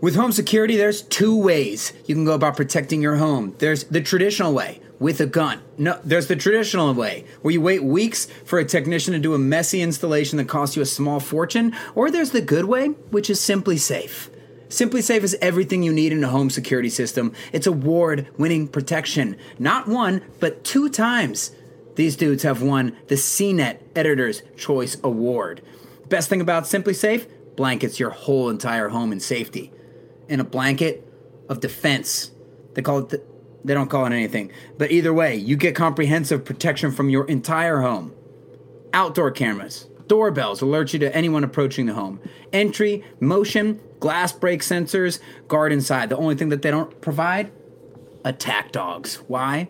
With home security, there's two ways you can go about protecting your home. There's the traditional way with a gun. No, there's the traditional way where you wait weeks for a technician to do a messy installation that costs you a small fortune, or there's the good way, which is SimpliSafe. Simply Safe is everything you need in a home security system. It's award-winning protection, not one, but two times. These dudes have won the CNET Editor's Choice Award. Best thing about SimpliSafe blankets your whole entire home in safety. In a blanket of defense. They call it, the, they don't call it anything. But either way, you get comprehensive protection from your entire home. Outdoor cameras, doorbells alert you to anyone approaching the home. Entry, motion, glass break sensors, guard inside. The only thing that they don't provide? Attack dogs. Why?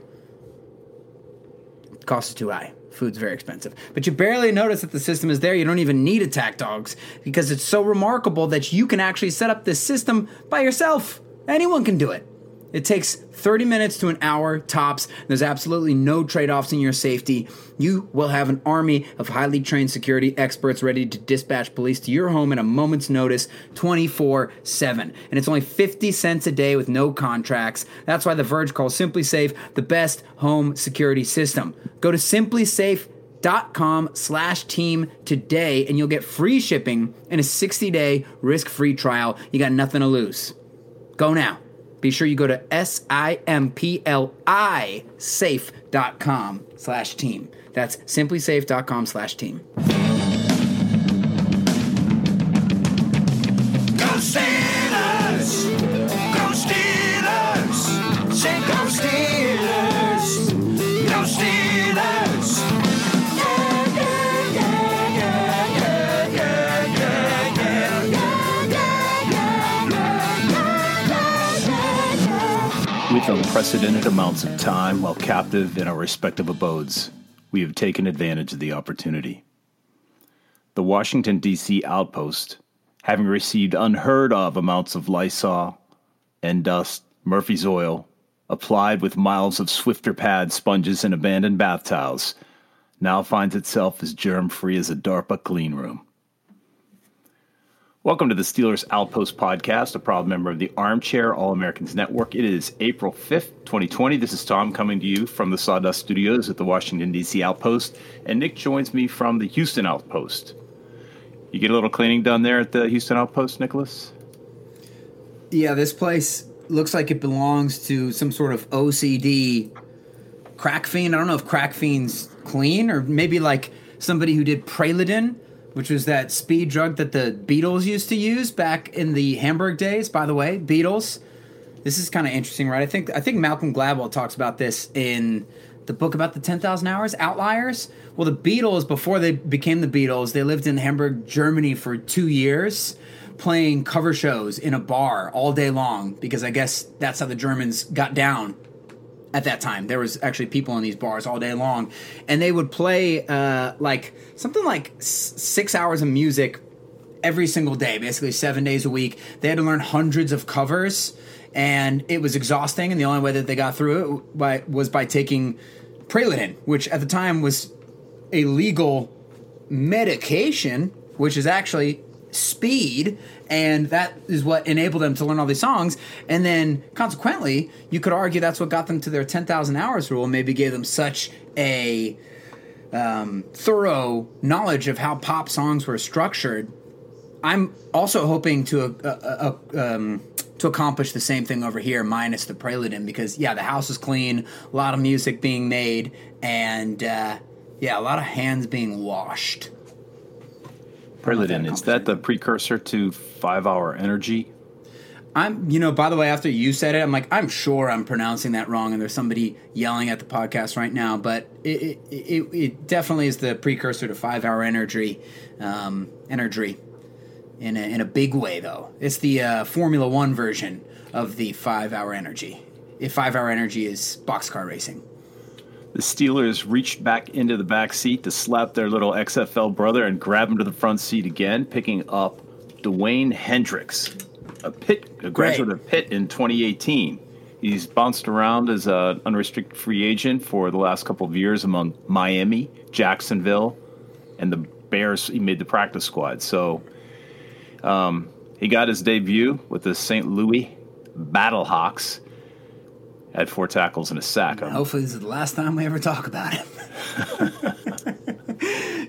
Cost is too high food's very expensive. But you barely notice that the system is there. You don't even need attack dogs because it's so remarkable that you can actually set up this system by yourself. Anyone can do it. It takes 30 minutes to an hour tops. There's absolutely no trade offs in your safety. You will have an army of highly trained security experts ready to dispatch police to your home at a moment's notice 24 7. And it's only 50 cents a day with no contracts. That's why The Verge calls SimpliSafe the best home security system. Go to simplisafe.com slash team today and you'll get free shipping and a 60 day risk free trial. You got nothing to lose. Go now be sure you go to S-I-M-P-L-I safe.com slash team. That's simplisafe.com slash team. Unprecedented amounts of time while captive in our respective abodes, we have taken advantage of the opportunity. The Washington, D.C. outpost, having received unheard of amounts of Lysol, and Endust, Murphy's Oil, applied with miles of Swiffer pad sponges and abandoned bath towels, now finds itself as germ free as a DARPA clean room. Welcome to the Steelers Outpost podcast, a proud member of the Armchair All Americans Network. It is April 5th, 2020. This is Tom coming to you from the Sawdust Studios at the Washington, D.C. Outpost, and Nick joins me from the Houston Outpost. You get a little cleaning done there at the Houston Outpost, Nicholas? Yeah, this place looks like it belongs to some sort of OCD crack fiend. I don't know if crack fiend's clean or maybe like somebody who did Preludin, which was that speed drug that the Beatles used to use back in the Hamburg days. By the way, Beatles. This is kind of interesting, right? I think I think Malcolm Gladwell talks about this in the book about the 10,000 hours outliers. Well, the Beatles before they became the Beatles, they lived in Hamburg, Germany for 2 years playing cover shows in a bar all day long because I guess that's how the Germans got down at that time. There was actually people in these bars all day long, and they would play uh, like something like s- six hours of music every single day, basically seven days a week. They had to learn hundreds of covers, and it was exhausting. And the only way that they got through it by, was by taking preludin which at the time was a legal medication, which is actually speed and that is what enabled them to learn all these songs. And then consequently you could argue that's what got them to their 10,000 hours rule maybe gave them such a um, thorough knowledge of how pop songs were structured. I'm also hoping to uh, uh, uh, um, to accomplish the same thing over here minus the Preludin because yeah the house is clean a lot of music being made and uh, yeah a lot of hands being washed Preludin, is that the precursor to five hour energy? I'm, you know, by the way, after you said it, I'm like, I'm sure I'm pronouncing that wrong, and there's somebody yelling at the podcast right now. But it, it, it, it definitely is the precursor to five hour energy, um, energy, in a, in a big way though. It's the uh, Formula One version of the five hour energy. if Five Hour Energy is boxcar racing. The Steelers reached back into the back seat to slap their little XFL brother and grab him to the front seat again, picking up Dewayne Hendrix, a pit, a graduate of Pitt in 2018. He's bounced around as an unrestricted free agent for the last couple of years among Miami, Jacksonville, and the Bears. He made the practice squad. So um, he got his debut with the St. Louis Battlehawks. Had four tackles and a sack. Hopefully, this is the last time we ever talk about him.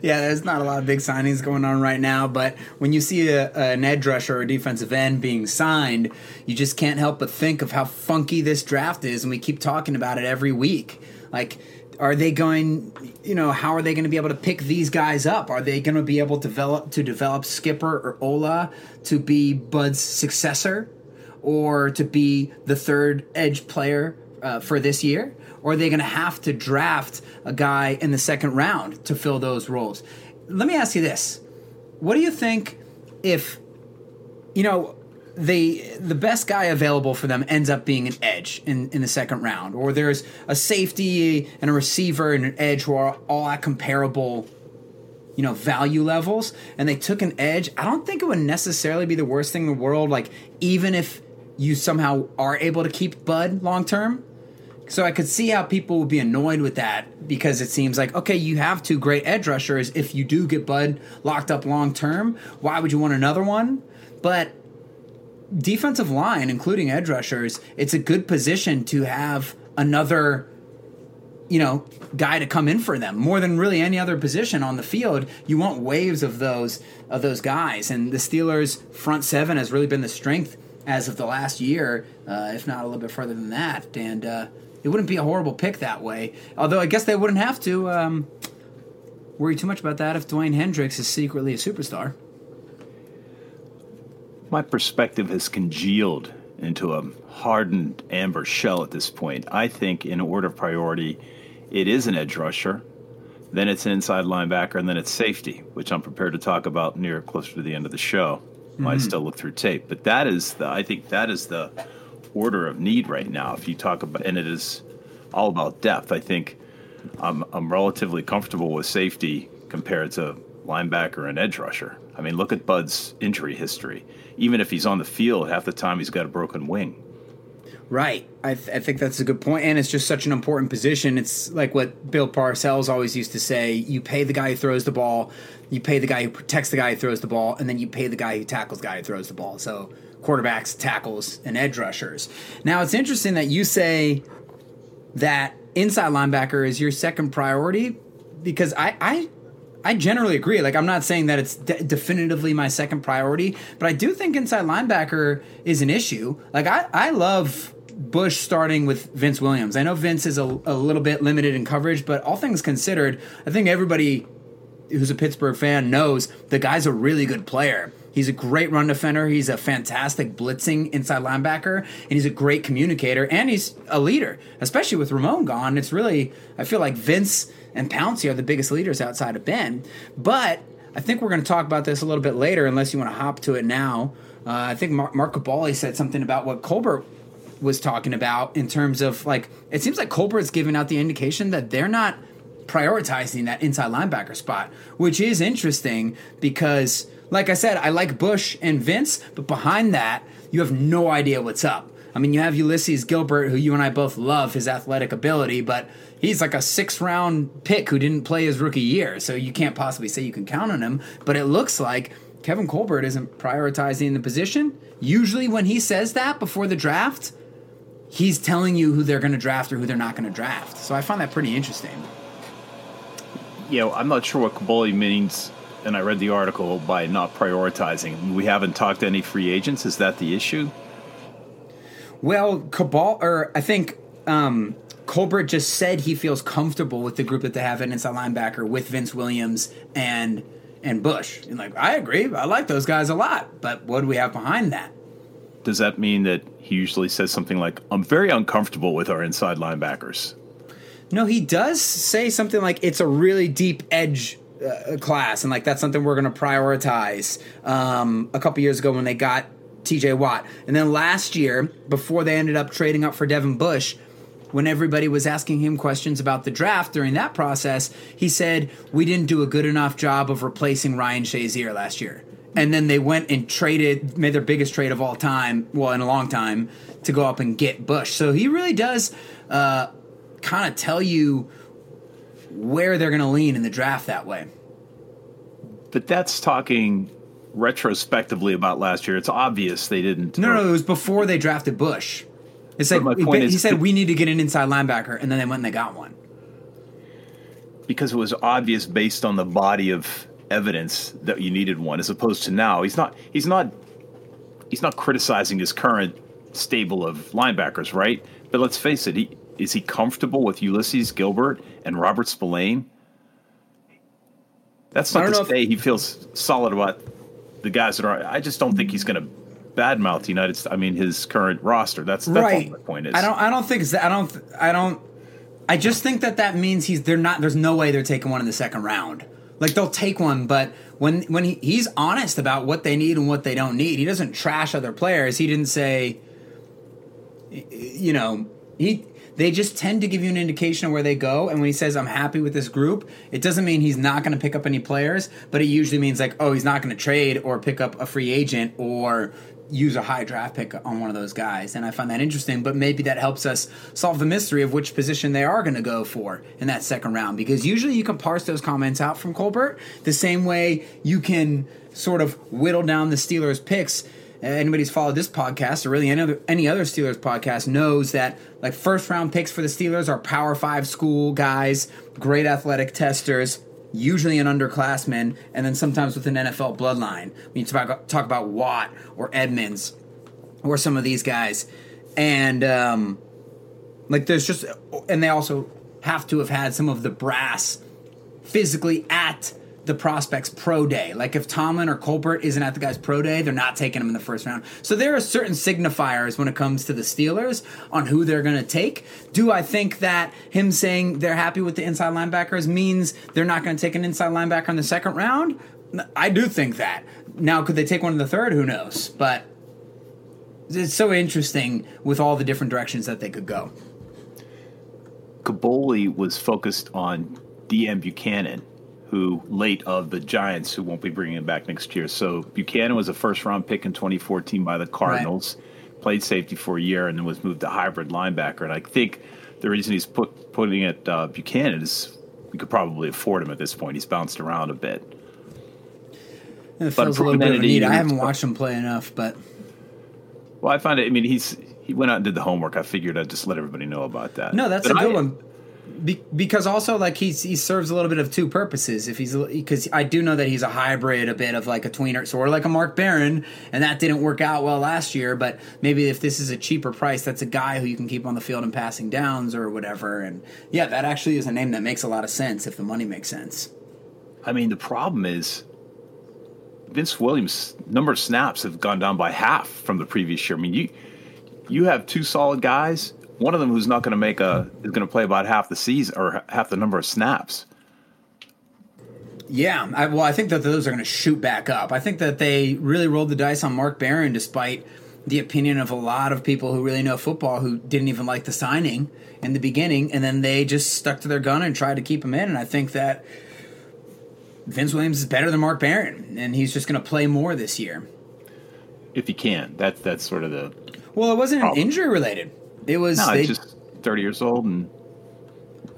yeah, there's not a lot of big signings going on right now, but when you see a, an edge rusher or a defensive end being signed, you just can't help but think of how funky this draft is, and we keep talking about it every week. Like, are they going? You know, how are they going to be able to pick these guys up? Are they going to be able to develop to develop Skipper or Ola to be Bud's successor, or to be the third edge player uh, for this year? Or are they going to have to draft a guy in the second round to fill those roles? Let me ask you this: What do you think if you know? the the best guy available for them ends up being an edge in, in the second round, or there's a safety and a receiver and an edge who are all at comparable, you know, value levels, and they took an edge. I don't think it would necessarily be the worst thing in the world. Like even if you somehow are able to keep Bud long term. So I could see how people would be annoyed with that because it seems like okay, you have two great edge rushers. If you do get Bud locked up long term, why would you want another one? But defensive line, including edge rushers, it's a good position to have another, you know, guy to come in for them more than really any other position on the field. You want waves of those of those guys, and the Steelers' front seven has really been the strength as of the last year, uh, if not a little bit further than that. And uh, it wouldn't be a horrible pick that way. Although I guess they wouldn't have to um, worry too much about that if Dewayne Hendrix is secretly a superstar. My perspective has congealed into a hardened amber shell at this point. I think, in order of priority, it is an edge rusher, then it's an inside linebacker, and then it's safety, which I'm prepared to talk about near closer to the end of the show. Mm-hmm. Might still look through tape, but that is the. I think that is the order of need right now. If you talk about, and it is all about depth. I think I'm I'm relatively comfortable with safety compared to linebacker and edge rusher. I mean, look at Bud's injury history. Even if he's on the field, half the time he's got a broken wing. Right. I, th- I think that's a good point, and it's just such an important position. It's like what Bill Parcells always used to say: you pay the guy who throws the ball, you pay the guy who protects the guy who throws the ball, and then you pay the guy who tackles the guy who throws the ball. So quarterbacks, tackles, and edge rushers. Now it's interesting that you say that inside linebacker is your second priority because I, I I generally agree. Like, I'm not saying that it's de- definitively my second priority, but I do think inside linebacker is an issue. Like, I, I love Bush starting with Vince Williams. I know Vince is a, a little bit limited in coverage, but all things considered, I think everybody who's a Pittsburgh fan knows the guy's a really good player. He's a great run defender. He's a fantastic blitzing inside linebacker, and he's a great communicator, and he's a leader. Especially with Ramon gone, it's really I feel like Vince and Pouncey are the biggest leaders outside of Ben. But I think we're going to talk about this a little bit later, unless you want to hop to it now. Uh, I think Mark, Mark Kaboly said something about what Colbert was talking about in terms of like it seems like Colbert's giving out the indication that they're not prioritizing that inside linebacker spot, which is interesting because, like I said, I like Bush and Vince, but behind that, you have no idea what's up. I mean, you have Ulysses Gilbert, who you and I both love his athletic ability, but he's like a six round pick who didn't play his rookie year, so you can't possibly say you can count on him. But it looks like Kevin Colbert isn't prioritizing the position. Usually, when he says that before the draft, he's telling you who they're going to draft or who they're not going to draft. So I find that pretty interesting. You know, I'm not sure what Kaboly means, and I read the article by not prioritizing. We haven't talked to any free agents. Is that the issue? Well, Cabal, or I think um, Colbert just said he feels comfortable with the group that they have at inside linebacker with Vince Williams and and Bush. And like, I agree, I like those guys a lot. But what do we have behind that? Does that mean that he usually says something like, "I'm very uncomfortable with our inside linebackers"? No, he does say something like it's a really deep edge uh, class, and like that's something we're going to prioritize. Um, a couple years ago, when they got TJ Watt. And then last year, before they ended up trading up for Devin Bush, when everybody was asking him questions about the draft during that process, he said, We didn't do a good enough job of replacing Ryan Shazier last year. And then they went and traded, made their biggest trade of all time, well, in a long time, to go up and get Bush. So he really does uh, kind of tell you where they're going to lean in the draft that way. But that's talking retrospectively about last year. It's obvious they didn't. No, no, it was before they drafted Bush. It's like my he, point he is- said we need to get an inside linebacker, and then they went and they got one. because it was obvious based on the body of evidence that you needed one, as opposed to now. He's not. He's not. He's not criticizing his current stable of linebackers, right? But let's face it. He is he comfortable with Ulysses Gilbert and Robert Spillane? That's not to know if- say he feels solid about the guys that are. I just don't think he's going to badmouth the United. I mean, his current roster. That's that's right. all my point is. I don't. I don't think. I don't. I don't. I just think that that means he's. They're not. There's no way they're taking one in the second round. Like they'll take one, but when when he, he's honest about what they need and what they don't need, he doesn't trash other players. He didn't say. You know, he. They just tend to give you an indication of where they go, and when he says "I'm happy with this group," it doesn't mean he's not going to pick up any players, but it usually means like, oh, he's not going to trade or pick up a free agent or use a high draft pick on one of those guys. And I find that interesting, but maybe that helps us solve the mystery of which position they are going to go for in that second round. Because usually you can parse those comments out from Colbert the same way you can sort of whittle down the Steelers' picks. Anybody who's followed this podcast or really any other any other Steelers podcast knows that like first round picks for the Steelers are Power Five school guys, great athletic testers, usually an underclassman, and then sometimes with an NFL bloodline. When you talk about, talk about Watt or Edmunds or some of these guys, and um, like there's just, and they also have to have had some of the brass physically at the prospect's pro day. Like if Tomlin or Colbert isn't at the guy's pro day, they're not taking him in the first round. So there are certain signifiers when it comes to the Steelers on who they're going to take. Do I think that him saying they're happy with the inside linebackers means they're not going to take an inside linebacker in the second round? I do think that. Now, could they take one in the third? Who knows? But it's so interesting with all the different directions that they could go. Kaboly was focused on Deone Bucannon, who late of the Giants, who won't be bringing him back next year. So Bucannon was a first round pick in 2014 by the Cardinals, played safety for a year, and then was moved to hybrid linebacker. And I think the reason he's put putting it uh, Bucannon is we could probably afford him at this point. He's bounced around a bit. It feels a little bit of a need. I haven't watched him play enough, but Well, I find it. I mean, he's he went out and did the homework. I figured I'd just let everybody know about that. No, that's But a good I- one. Be- because also like he's he serves a little bit of two purposes. If he's because I do know that he's a hybrid, a bit of like a tweener, sort of like a Mark Barron, and that didn't work out well last year. But maybe if this is a cheaper price, that's a guy who you can keep on the field and passing downs or whatever. And yeah, that actually is a name that makes a lot of sense if the money makes sense. I mean, the problem is Vince Williams' number of snaps have gone down by half from the previous year. I mean, you you have two solid guys. One of them who's not going to make a is going to play about half the season or half the number of snaps. Yeah, I, well, I think that those are going to shoot back up. I think that they really rolled the dice on Mark Barron, despite the opinion of a lot of people who really know football who didn't even like the signing in the beginning, and then they just stuck to their gun and tried to keep him in. And I think that Vince Williams is better than Mark Barron, and he's just going to play more this year. If he can, that's that's sort of the Well, it wasn't injury related. It was. no. they, just thirty years old and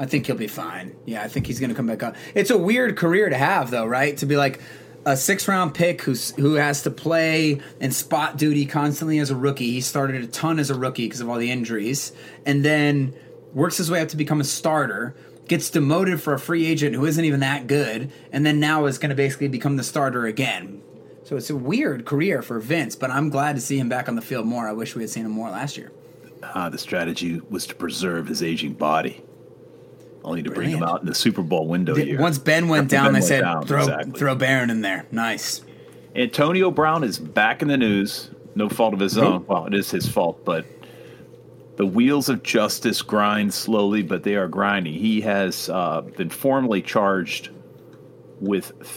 I think he'll be fine. Yeah, I think he's going to come back up. It's a weird career to have, though, right? To be like a six round pick who's who has to play and spot duty constantly as a rookie. He started a ton as a rookie because of all the injuries, and then works his way up to become a starter. Gets demoted for a free agent who isn't even that good, and then now is going to basically become the starter again. So it's a weird career for Vince, but I'm glad to see him back on the field more. I wish we had seen him more last year. Uh, the strategy was to preserve his aging body, only to bring him out in the Super Bowl window Did- year. Once Ben went After down, Ben they went said down, throw exactly. throw Barron in there. Nice. Antonio Brown is back in the news. No fault of his own. Well, it is his fault, but the wheels of justice grind slowly, but they are grinding. He has uh, been formally charged with th-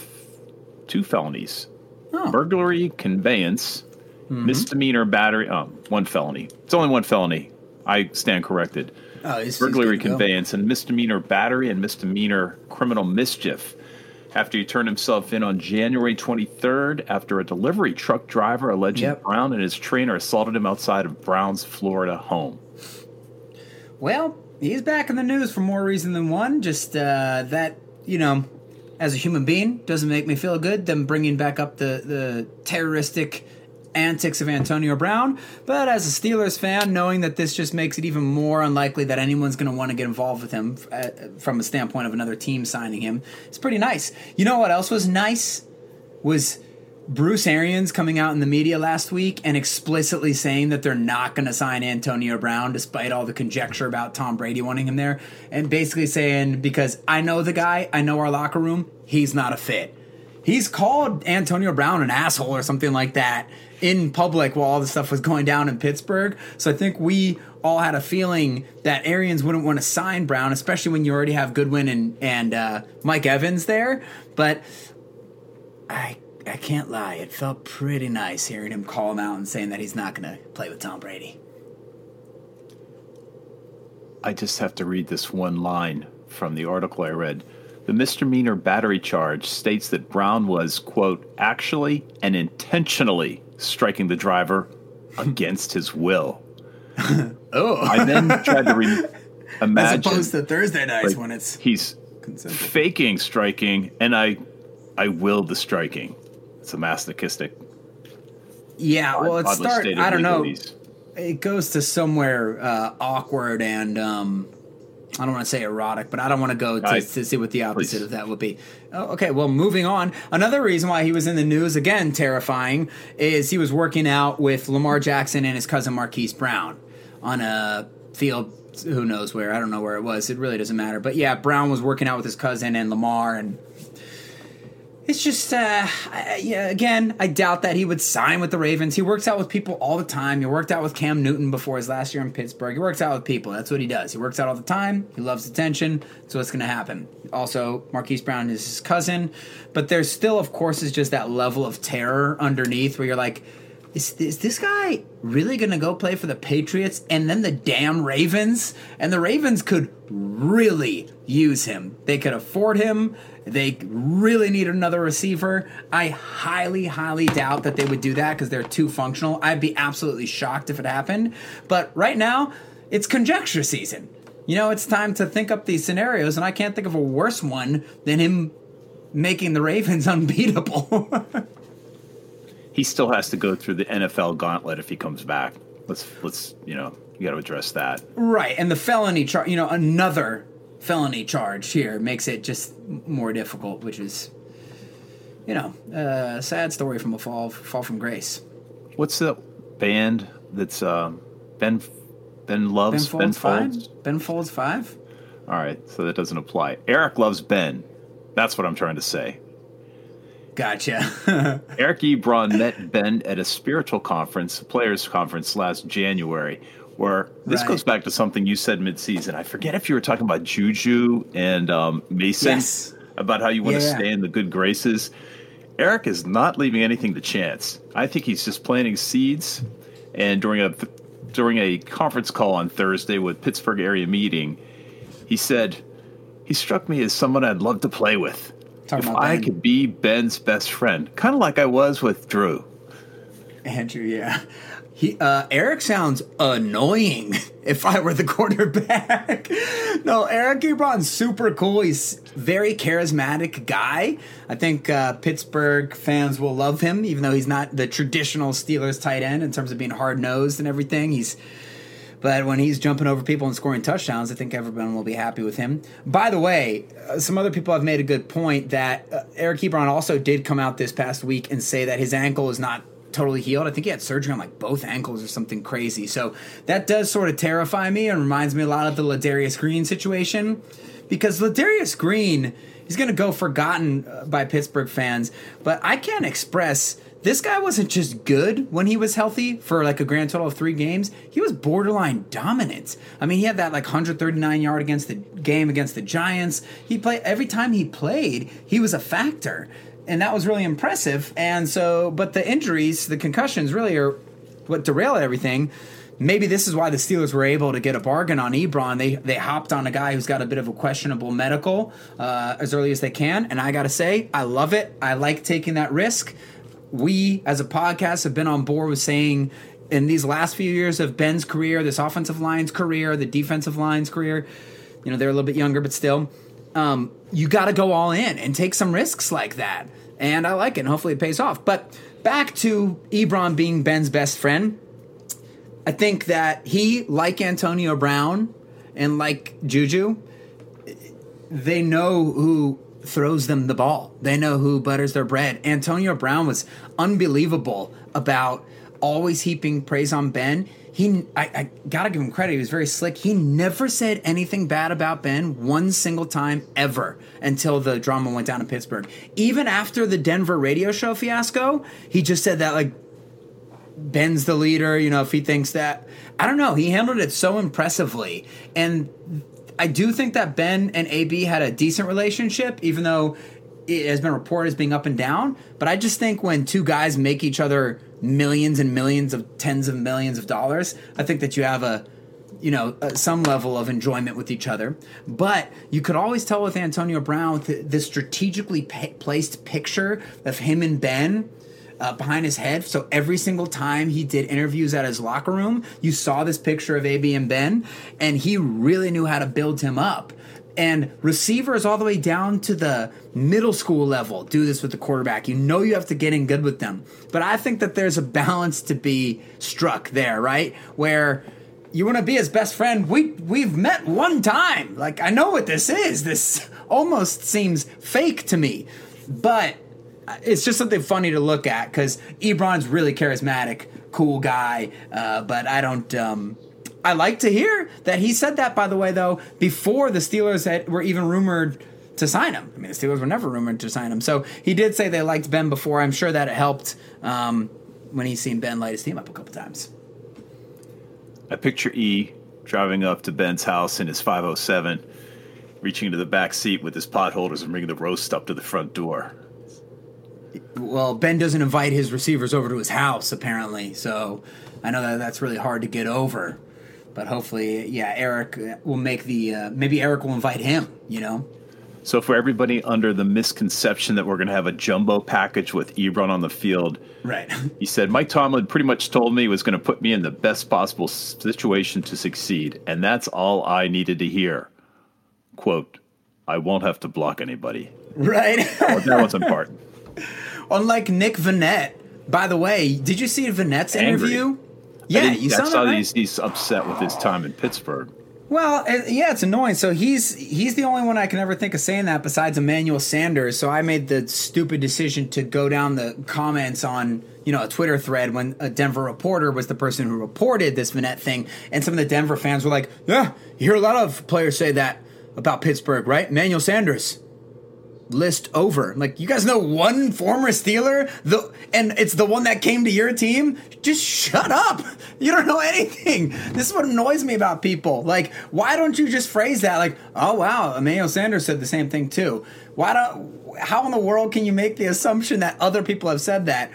two felonies Oh. burglary, conveyance, misdemeanor battery. Oh, one felony. It's only one felony. I stand corrected. Oh, he's, he's Burglary go. conveyance and misdemeanor battery and misdemeanor criminal mischief. After he turned himself in on January 23rd, after a delivery truck driver alleged Yep. Brown and his trainer assaulted him outside of Brown's Florida home. Well, he's back in the news for more reason than one. Just uh, that, you know, as a human being, doesn't make me feel good. Them bringing back up the the terroristic antics of Antonio Brown. But as a Steelers fan, knowing that this just makes it even more unlikely that anyone's going to want to get involved with him uh, from a standpoint of another team signing him, it's pretty nice. You know what else was nice? Was Bruce Arians coming out in the media last week and explicitly saying that they're not going to sign Antonio Brown despite all the conjecture about Tom Brady wanting him there. And basically saying, because I know the guy, I know our locker room, he's not a fit. He's called Antonio Brown an asshole or something like that in public while all this stuff was going down in Pittsburgh. So I think we all had a feeling that Arians wouldn't want to sign Brown, especially when you already have Godwin and, and uh, Mike Evans there. But I I can't lie, it felt pretty nice hearing him call him out and saying that he's not going to play with Tom Brady. I just have to read this one line from the article I read. The misdemeanor battery charge states that Brown was, quote, actually and intentionally striking the driver against his will. Oh, I then tried to re- imagine. as opposed to Thursday nights like, when it's he's consensual. faking striking, and I, I will the striking. It's a masochistic. Yeah, well, it oddly start. stated I don't know. It goes to somewhere uh, awkward and um, I don't want to say erotic, but I don't want to go to, I- to see what the opposite please. of that would be. Oh, okay, well, moving on. Another reason why he was in the news again, terrifying, is he was working out with Lamar Jackson and his cousin Marquise Brown on a field. Who knows where? I don't know where it was. It really doesn't matter. But yeah, Brown was working out with his cousin and Lamar, and it's just, uh, I- yeah, again, I doubt that he would sign with the Ravens. He works out with people all the time. He worked out with Cam Newton before his last year in Pittsburgh. He works out with people. That's what he does. He works out all the time. He loves attention. So what's going to happen? Also, Marquise Brown is his cousin. But there's still, of course, is just that level of terror underneath where you're like, is, is this guy really going to go play for the Patriots and then the damn Ravens? And the Ravens could really use him. They could afford him. They really need another receiver. I highly, highly doubt that they would do that because they're too functional. I'd be absolutely shocked if it happened. But right now, it's conjecture season. You know, it's time to think up these scenarios, and I can't think of a worse one than him making the Ravens unbeatable. He still has to go through the NFL gauntlet if he comes back. Let's let's you know you got to address that. Right, and the felony charge, you know, another felony charge here makes it just more difficult, which is, you know, a sad story from a fall fall from grace. What's the band that's um, Ben Ben Ben loves Ben Folds Folds? five. Ben Folds five. All right, so that doesn't apply. Eric loves Ben. That's what I'm trying to say. Gotcha. Eric Ebron met Ben at a spiritual conference, players conference last January, where this Right. goes back to something you said midseason. I forget if you were talking about Juju and um, Mason Yes. about how you want to Yeah, yeah. stay in the good graces. Eric is not leaving anything to chance. I think he's just planting seeds. And during a during a conference call on Thursday with Pittsburgh area meeting, he said, "He struck me as someone I'd love to play with." Talking if I Ben. could be Ben's best friend, kind of like I was with Drew. Andrew, yeah. He uh, Eric sounds annoying. If I were the quarterback, no, Eric Ebron's super cool. He's very charismatic guy. I think uh, Pittsburgh fans will love him, even though he's not the traditional Steelers tight end in terms of being hard nosed and everything. He's but when he's jumping over people and scoring touchdowns, I think everyone will be happy with him. By the way, uh, some other people have made a good point that uh, Eric Ebron also did come out this past week and say that his ankle is not totally healed. I think he had surgery on like both ankles or something crazy. So that does sort of terrify me and reminds me a lot of the Ladarius Green situation because Ladarius Green he's going to go forgotten uh, by Pittsburgh fans, but I can't express this guy wasn't just good when he was healthy for like a grand total of three games. He was borderline dominant. I mean, he had that like 139 yard against the game against the Giants. He played every time he played, he was a factor. and that was really impressive. And so, but the injuries, the concussions, really are what derailed everything. Maybe this is why the Steelers were able to get a bargain on Ebron. They they hopped on a guy who's got a bit of a questionable medical uh, as early as they can, and I got to say, I love it. I like taking that risk. We, as a podcast, have been on board with saying in these last few years of Ben's career, this offensive line's career, the defensive line's career, you know, they're a little bit younger, but still, um, you got to go all in and take some risks like that. And I like it, and hopefully it pays off. But back to Ebron being Ben's best friend. I think that he, like Antonio Brown and like Juju, they know who throws them the ball. They know who butters their bread. Antonio Brown was unbelievable about always heaping praise on Ben. He, I, I gotta give him credit. He was very slick. He never said anything bad about Ben one single time ever until the drama went down in Pittsburgh. Even after the Denver radio show fiasco, he just said that like Ben's the leader, you know, if he thinks that. I don't know. He handled it so impressively. And I do think that Ben and AB had a decent relationship, even though it has been reported as being up and down. But I just think when two guys make each other millions and millions of tens of millions of dollars, I think that you have a you know uh, some level of enjoyment with each other but you could always tell with antonio brown the, the strategically pa- placed picture of him and ben uh, behind his head. So every single time he did interviews at his locker room, you saw this picture of AB and Ben, and he really knew how to build him up. And receivers all the way down to the middle school level do this with the quarterback. You know you have to get in good with them. But I think that there's a balance to be struck there, right? Where you want to be his best friend. We we've met one time. Like I know what this is. This almost seems fake to me. But it's just something funny to look at because Ebron's really charismatic, cool guy. Uh, but I don't. Um, I like to hear that he said that. By the way, though, before the Steelers had, were even rumored to sign him. I mean, the Steelers were never rumored to sign him. So he did say they liked Ben before. I'm sure that it helped um, when he's seen Ben light his team up a couple times. I picture E driving up to Ben's house in his 507, reaching into the back seat with his pot holders and bringing the roast up to the front door. Well, Ben doesn't invite his receivers over to his house, apparently. So I know that that's really hard to get over. But hopefully, yeah, Eric will make the. Uh, maybe Eric will invite him, you know? So, for everybody under the misconception that we're going to have a jumbo package with Ebron on the field, Right. he said Mike Tomlin pretty much told me he was going to put me in the best possible situation to succeed, and that's all I needed to hear. "Quote: I won't have to block anybody." right. Well, that was important. Unlike Nick Vannett. By the way, did you see Vannett's Angry. interview? Yeah, you saw, saw that, right? he's, he's upset with his time in Pittsburgh. Well, yeah, it's annoying. So he's he's the only one I can ever think of saying that besides Emmanuel Sanders. So I made the stupid decision to go down the comments on you know a Twitter thread when a Denver reporter was the person who reported this Vannett thing, and some of the Denver fans were like, "Yeah, you hear a lot of players say that about Pittsburgh, right? Emmanuel Sanders." List over. Like you guys know one former Steeler, the and it's the one that came to your team. Just shut up. You don't know anything. This is what annoys me about people. Like, why don't you just phrase that like, "Oh wow, Emmanuel Sanders said the same thing too." Why don't? How in the world can you make the assumption that other people have said that?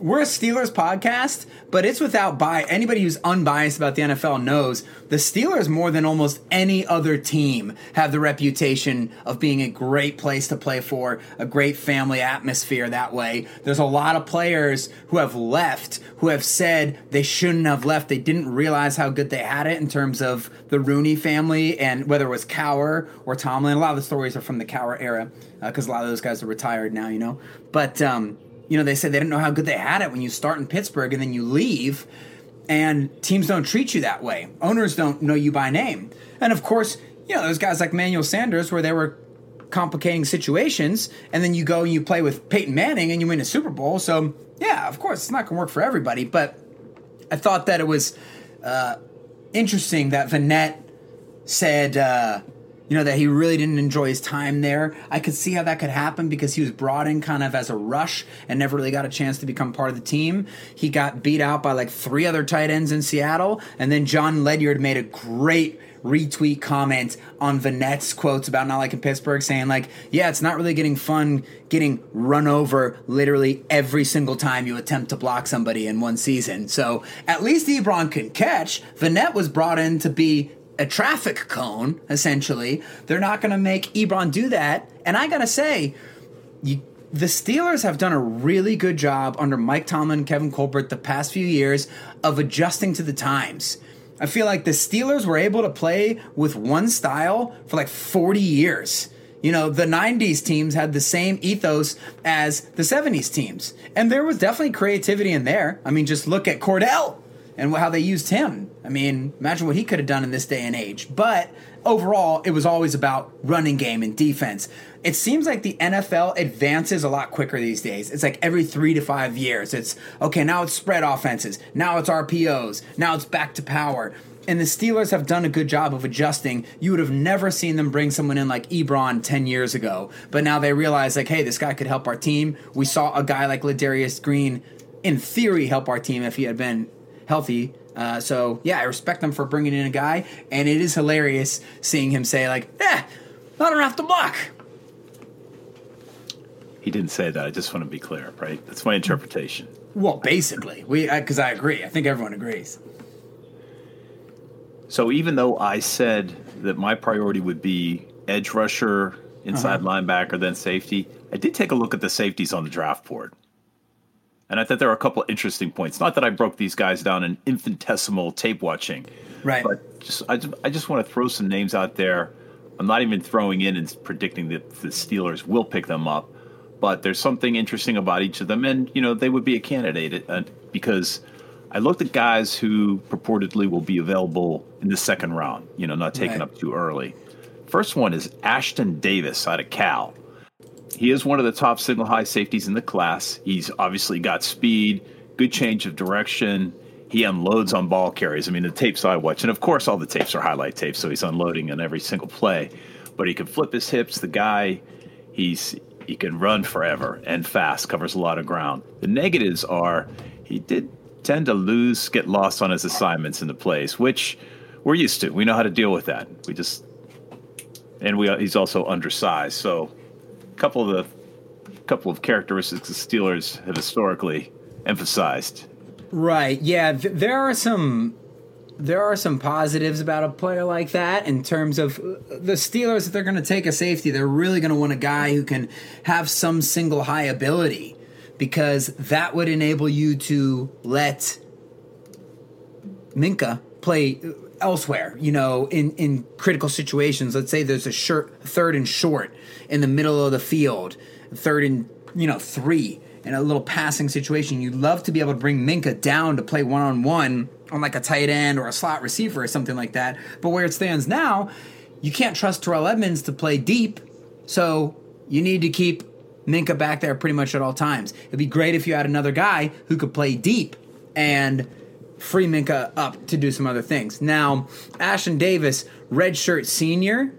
We're a Steelers podcast, but it's without bias. Anybody who's unbiased about the NFL knows the Steelers, more than almost any other team, have the reputation of being a great place to play for, a great family atmosphere that way. There's a lot of players who have left who have said they shouldn't have left. They didn't realize how good they had it in terms of the Rooney family and whether it was Cowher or Tomlin. A lot of the stories are from the Cowher era because a lot of those guys are retired now, you know. But, um, you know, they said they didn't know how good they had it when you start in Pittsburgh and then you leave, and teams don't treat you that way. Owners don't know you by name. And of course, you know, those guys like Manuel Sanders, where they were complicating situations, and then you go and you play with Peyton Manning and you win a Super Bowl. So, yeah, of course, it's not going to work for everybody, but I thought that it was uh, interesting that Vannett said, uh, you know, that he really didn't enjoy his time there. I could see how that could happen because he was brought in kind of as a rush and never really got a chance to become part of the team. He got beat out by like three other tight ends in Seattle, and then Jon Ledyard made a great retweet comment on Vannett's quotes about not liking Pittsburgh, saying like, "Yeah, it's not really getting fun getting run over literally every single time you attempt to block somebody in one season." So at least Ebron can catch. Vannett was brought in to be a traffic cone, essentially. They're not going to make Ebron do that. And I got to say, you, the Steelers have done a really good job under Mike Tomlin and Kevin Colbert the past few years of adjusting to the times. I feel like the Steelers were able to play with one style for like 40 years. You know, the 90s teams had the same ethos as the 70s teams. And there was definitely creativity in there. I mean, just look at Kordell and how they used him. I mean, imagine what he could have done in this day and age. But overall, it was always about running game and defense. It seems like the NFL advances a lot quicker these days. It's like every three to five years. It's okay, now it's spread offenses, now it's RPOs, now it's back to power. And the Steelers have done a good job of adjusting. You would have never seen them bring someone in like Ebron 10 years ago. But now they realize, like, hey, this guy could help our team. We saw a guy like Ladarius Green, in theory, help our team if he had been healthy. Uh, so yeah, I respect them for bringing in a guy, and it is hilarious seeing him say like, "Eh, not enough to block." He didn't say that. I just want to be clear, right? That's my interpretation. Well, basically, we because I agree. I think everyone agrees. So even though I said that my priority would be edge rusher, inside linebacker, then safety, I did take a look at the safeties on the draft board. And I thought there were a couple of interesting points. Not that I broke these guys down in infinitesimal tape watching, Right. but just I just, I just want to throw some names out there. I'm not even throwing in and predicting that the Steelers will pick them up, but there's something interesting about each of them, and you know they would be a candidate uh, because I looked at guys who purportedly will be available in the second round. You know, not taken Right. up too early. First one is Ashtyn Davis out of Cal. He is one of the top single high safeties in the class. He's obviously got speed, good change of direction. He unloads on ball carries. I mean, the tapes I watch, and of course, all the tapes are highlight tapes, so he's unloading on every single play. But he can flip his hips. The guy, he's he can run forever and fast, covers a lot of ground. The negatives are he did tend to lose, get lost on his assignments in the plays, which we're used to. We know how to deal with that. We just and we he's also undersized. So, couple of the couple of characteristics the Steelers have historically emphasized. Right. Yeah. Th- there are some. There are some positives about a player like that in terms of uh, the Steelers. If they're going to take a safety, they're really going to want a guy who can have some single high ability because that would enable you to let Minkah play elsewhere, you know, in, in critical situations. Let's say there's a short, third and short in the middle of the field, third and, you know, three in a little passing situation. You'd love to be able to bring Minkah down to play one on one on like a tight end or a slot receiver or something like that. But where it stands now, you can't trust Terrell Edmunds to play deep. So you need to keep Minkah back there pretty much at all times. It'd be great if you had another guy who could play deep and free Minkah up to do some other things. Now, Ashtyn Davis, redshirt senior,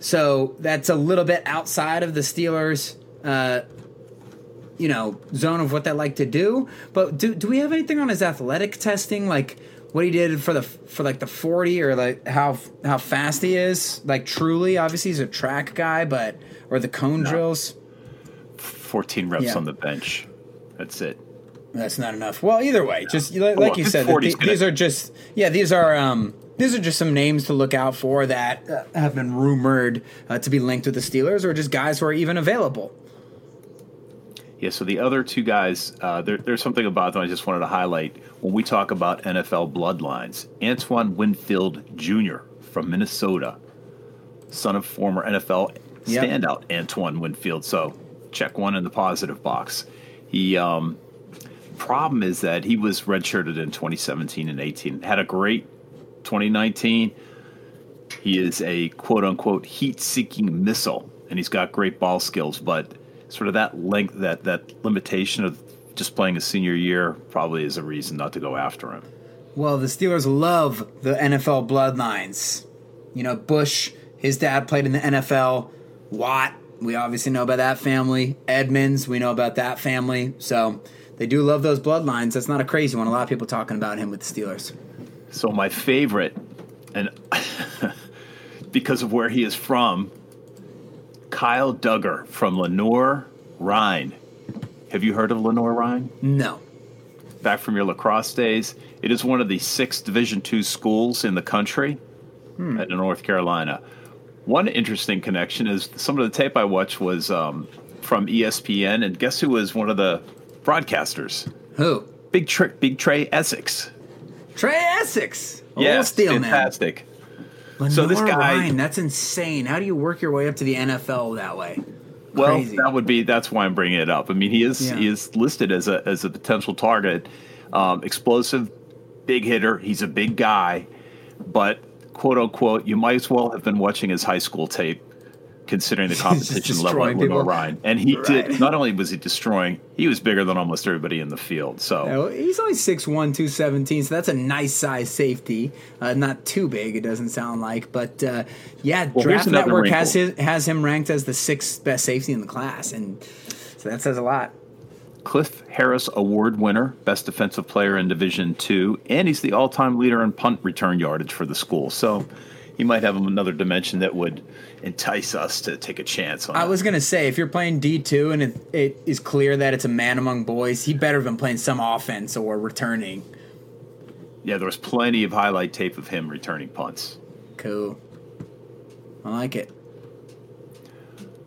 so that's a little bit outside of the Steelers' uh, you know zone of what they like to do. But do do we have anything on his athletic testing, like what he did for the for like the forty, or like how how fast he is? Like truly, obviously he's a track guy, but or the cone drills. 14 reps Yeah. on the bench. That's it. That's not enough. Well, either way, just like, like Well, you said, 40's th- gonna- these are just yeah, these are um these are just some names to look out for that uh, have been rumored uh, to be linked with the Steelers, or just guys who are even available. Yeah, so the other two guys, uh, there, there's something about them I just wanted to highlight when we talk about NFL bloodlines. Antoine Winfield Jr. from Minnesota, son of former NFL Yep. standout Antoine Winfield. So check one in the positive box. He um, problem is that he was redshirted in 2017 and 18. Had a great 2019. He is a quote unquote heat seeking missile, and he's got great ball skills, but sort of that length, that that limitation of just playing a senior year probably is a reason not to go after him. Well, the Steelers love the NFL bloodlines. You know, Bush His dad played in the NFL. Watt, we obviously know about that family. Edmunds, we know about that family. So they do love those bloodlines. That's not a crazy one. A lot of people talking about him with the Steelers. So my favorite, and because of where he is from, Kyle Dugger from Lenore Rhine. Have you heard of Lenoir-Rhyne? No. Back from your lacrosse days, it is one of the six Division two schools in the country at North Carolina. One interesting connection is some of the tape I watched was um, from ESPN, and guess who was one of the broadcasters? Who? Big Trick, Big Trey Essex. Trey Essex. A Yes, steel man. fantastic. Lenoir So this guy- Ryan, that's insane. How do you work your way up to the NFL that way? Well, Crazy. that would be that's why I'm bringing it up. I mean, he is Yeah. he is listed as a as a potential target, um, explosive, big hitter. He's a big guy, but quote unquote, you might as well have been watching his high school tape, considering the competition level at. Ryan. And he Right. did not only was he destroying, he was bigger than almost everybody in the field. So he's only 6'1", 217, so that's a nice size safety. Uh, not too big, it doesn't sound like. But uh, yeah, Well, Draft Network has, his, has him ranked as the sixth best safety in the class, and so that says a lot. Cliff Harris Award winner, best defensive player in Division Two, and he's the all-time leader in punt return yardage for the school. So he might have another dimension that would entice us to take a chance on. I it. was gonna say, if you're playing D two and it, it is clear that it's a man among boys, he better have been playing some offense or returning. yeah, there was plenty of highlight tape of him returning punts. Cool. I like it.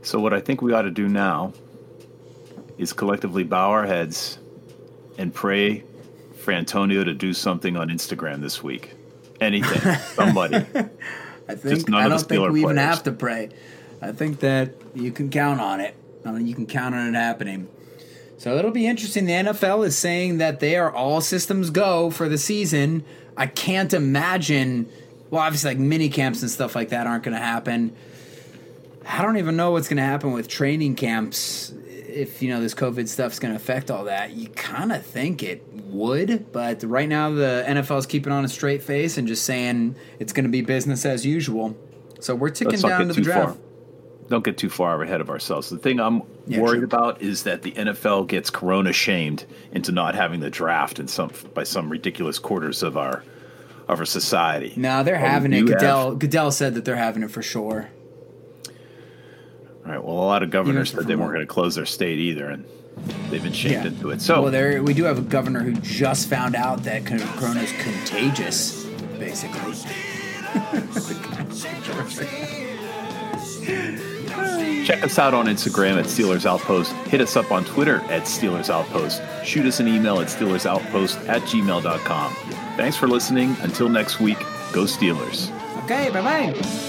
So what I think we ought to do now is collectively bow our heads and pray for Antonio to do something on Instagram this week. Anything, somebody. I think I don't think we even players. have to pray. I think that you can count on it. I mean, you can count on it happening. So it'll be interesting. The NFL is saying that they are all systems go for the season. I can't imagine. Well, obviously, like mini camps and stuff like that aren't going to happen. I don't even know what's going to happen with training camps if you know this COVID stuff's going to affect all that. You kind of think it would, but right now the NFL is keeping on a straight face and just saying it's going to be business as usual. So we're ticking down to the draft. far. Don't get too far ahead of ourselves. The thing I'm Yeah, worried true. about is that the NFL gets corona shamed into not having the draft in some by some ridiculous quarters of our of our society. No, they're having it. Goodell have- Goodell said that they're having it for sure. All right. Well, a lot of governors said they weren't going to close their state either, and they've been shamed Yeah. into it. So well, there we do have a governor who just found out that corona is contagious, basically. Check us out on Instagram at Steelers Outpost. Hit us up on Twitter at Steelers Outpost. Shoot us an email at SteelersOutpost at gmail.com. Thanks for listening. Until next week, go Steelers. Okay, bye bye.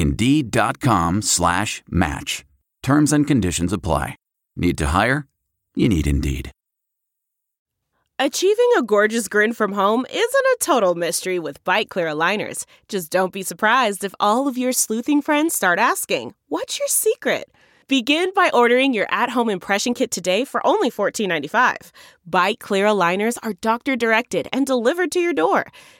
Indeed.com slash match. Terms and conditions apply. Need to hire? You need Indeed. Achieving a gorgeous grin from home isn't a total mystery with Byte Clear aligners. Just don't be surprised if all of your sleuthing friends start asking, What's your secret? Begin by ordering your at home impression kit today for only $14.95. Byte Clear aligners are doctor directed and delivered to your door.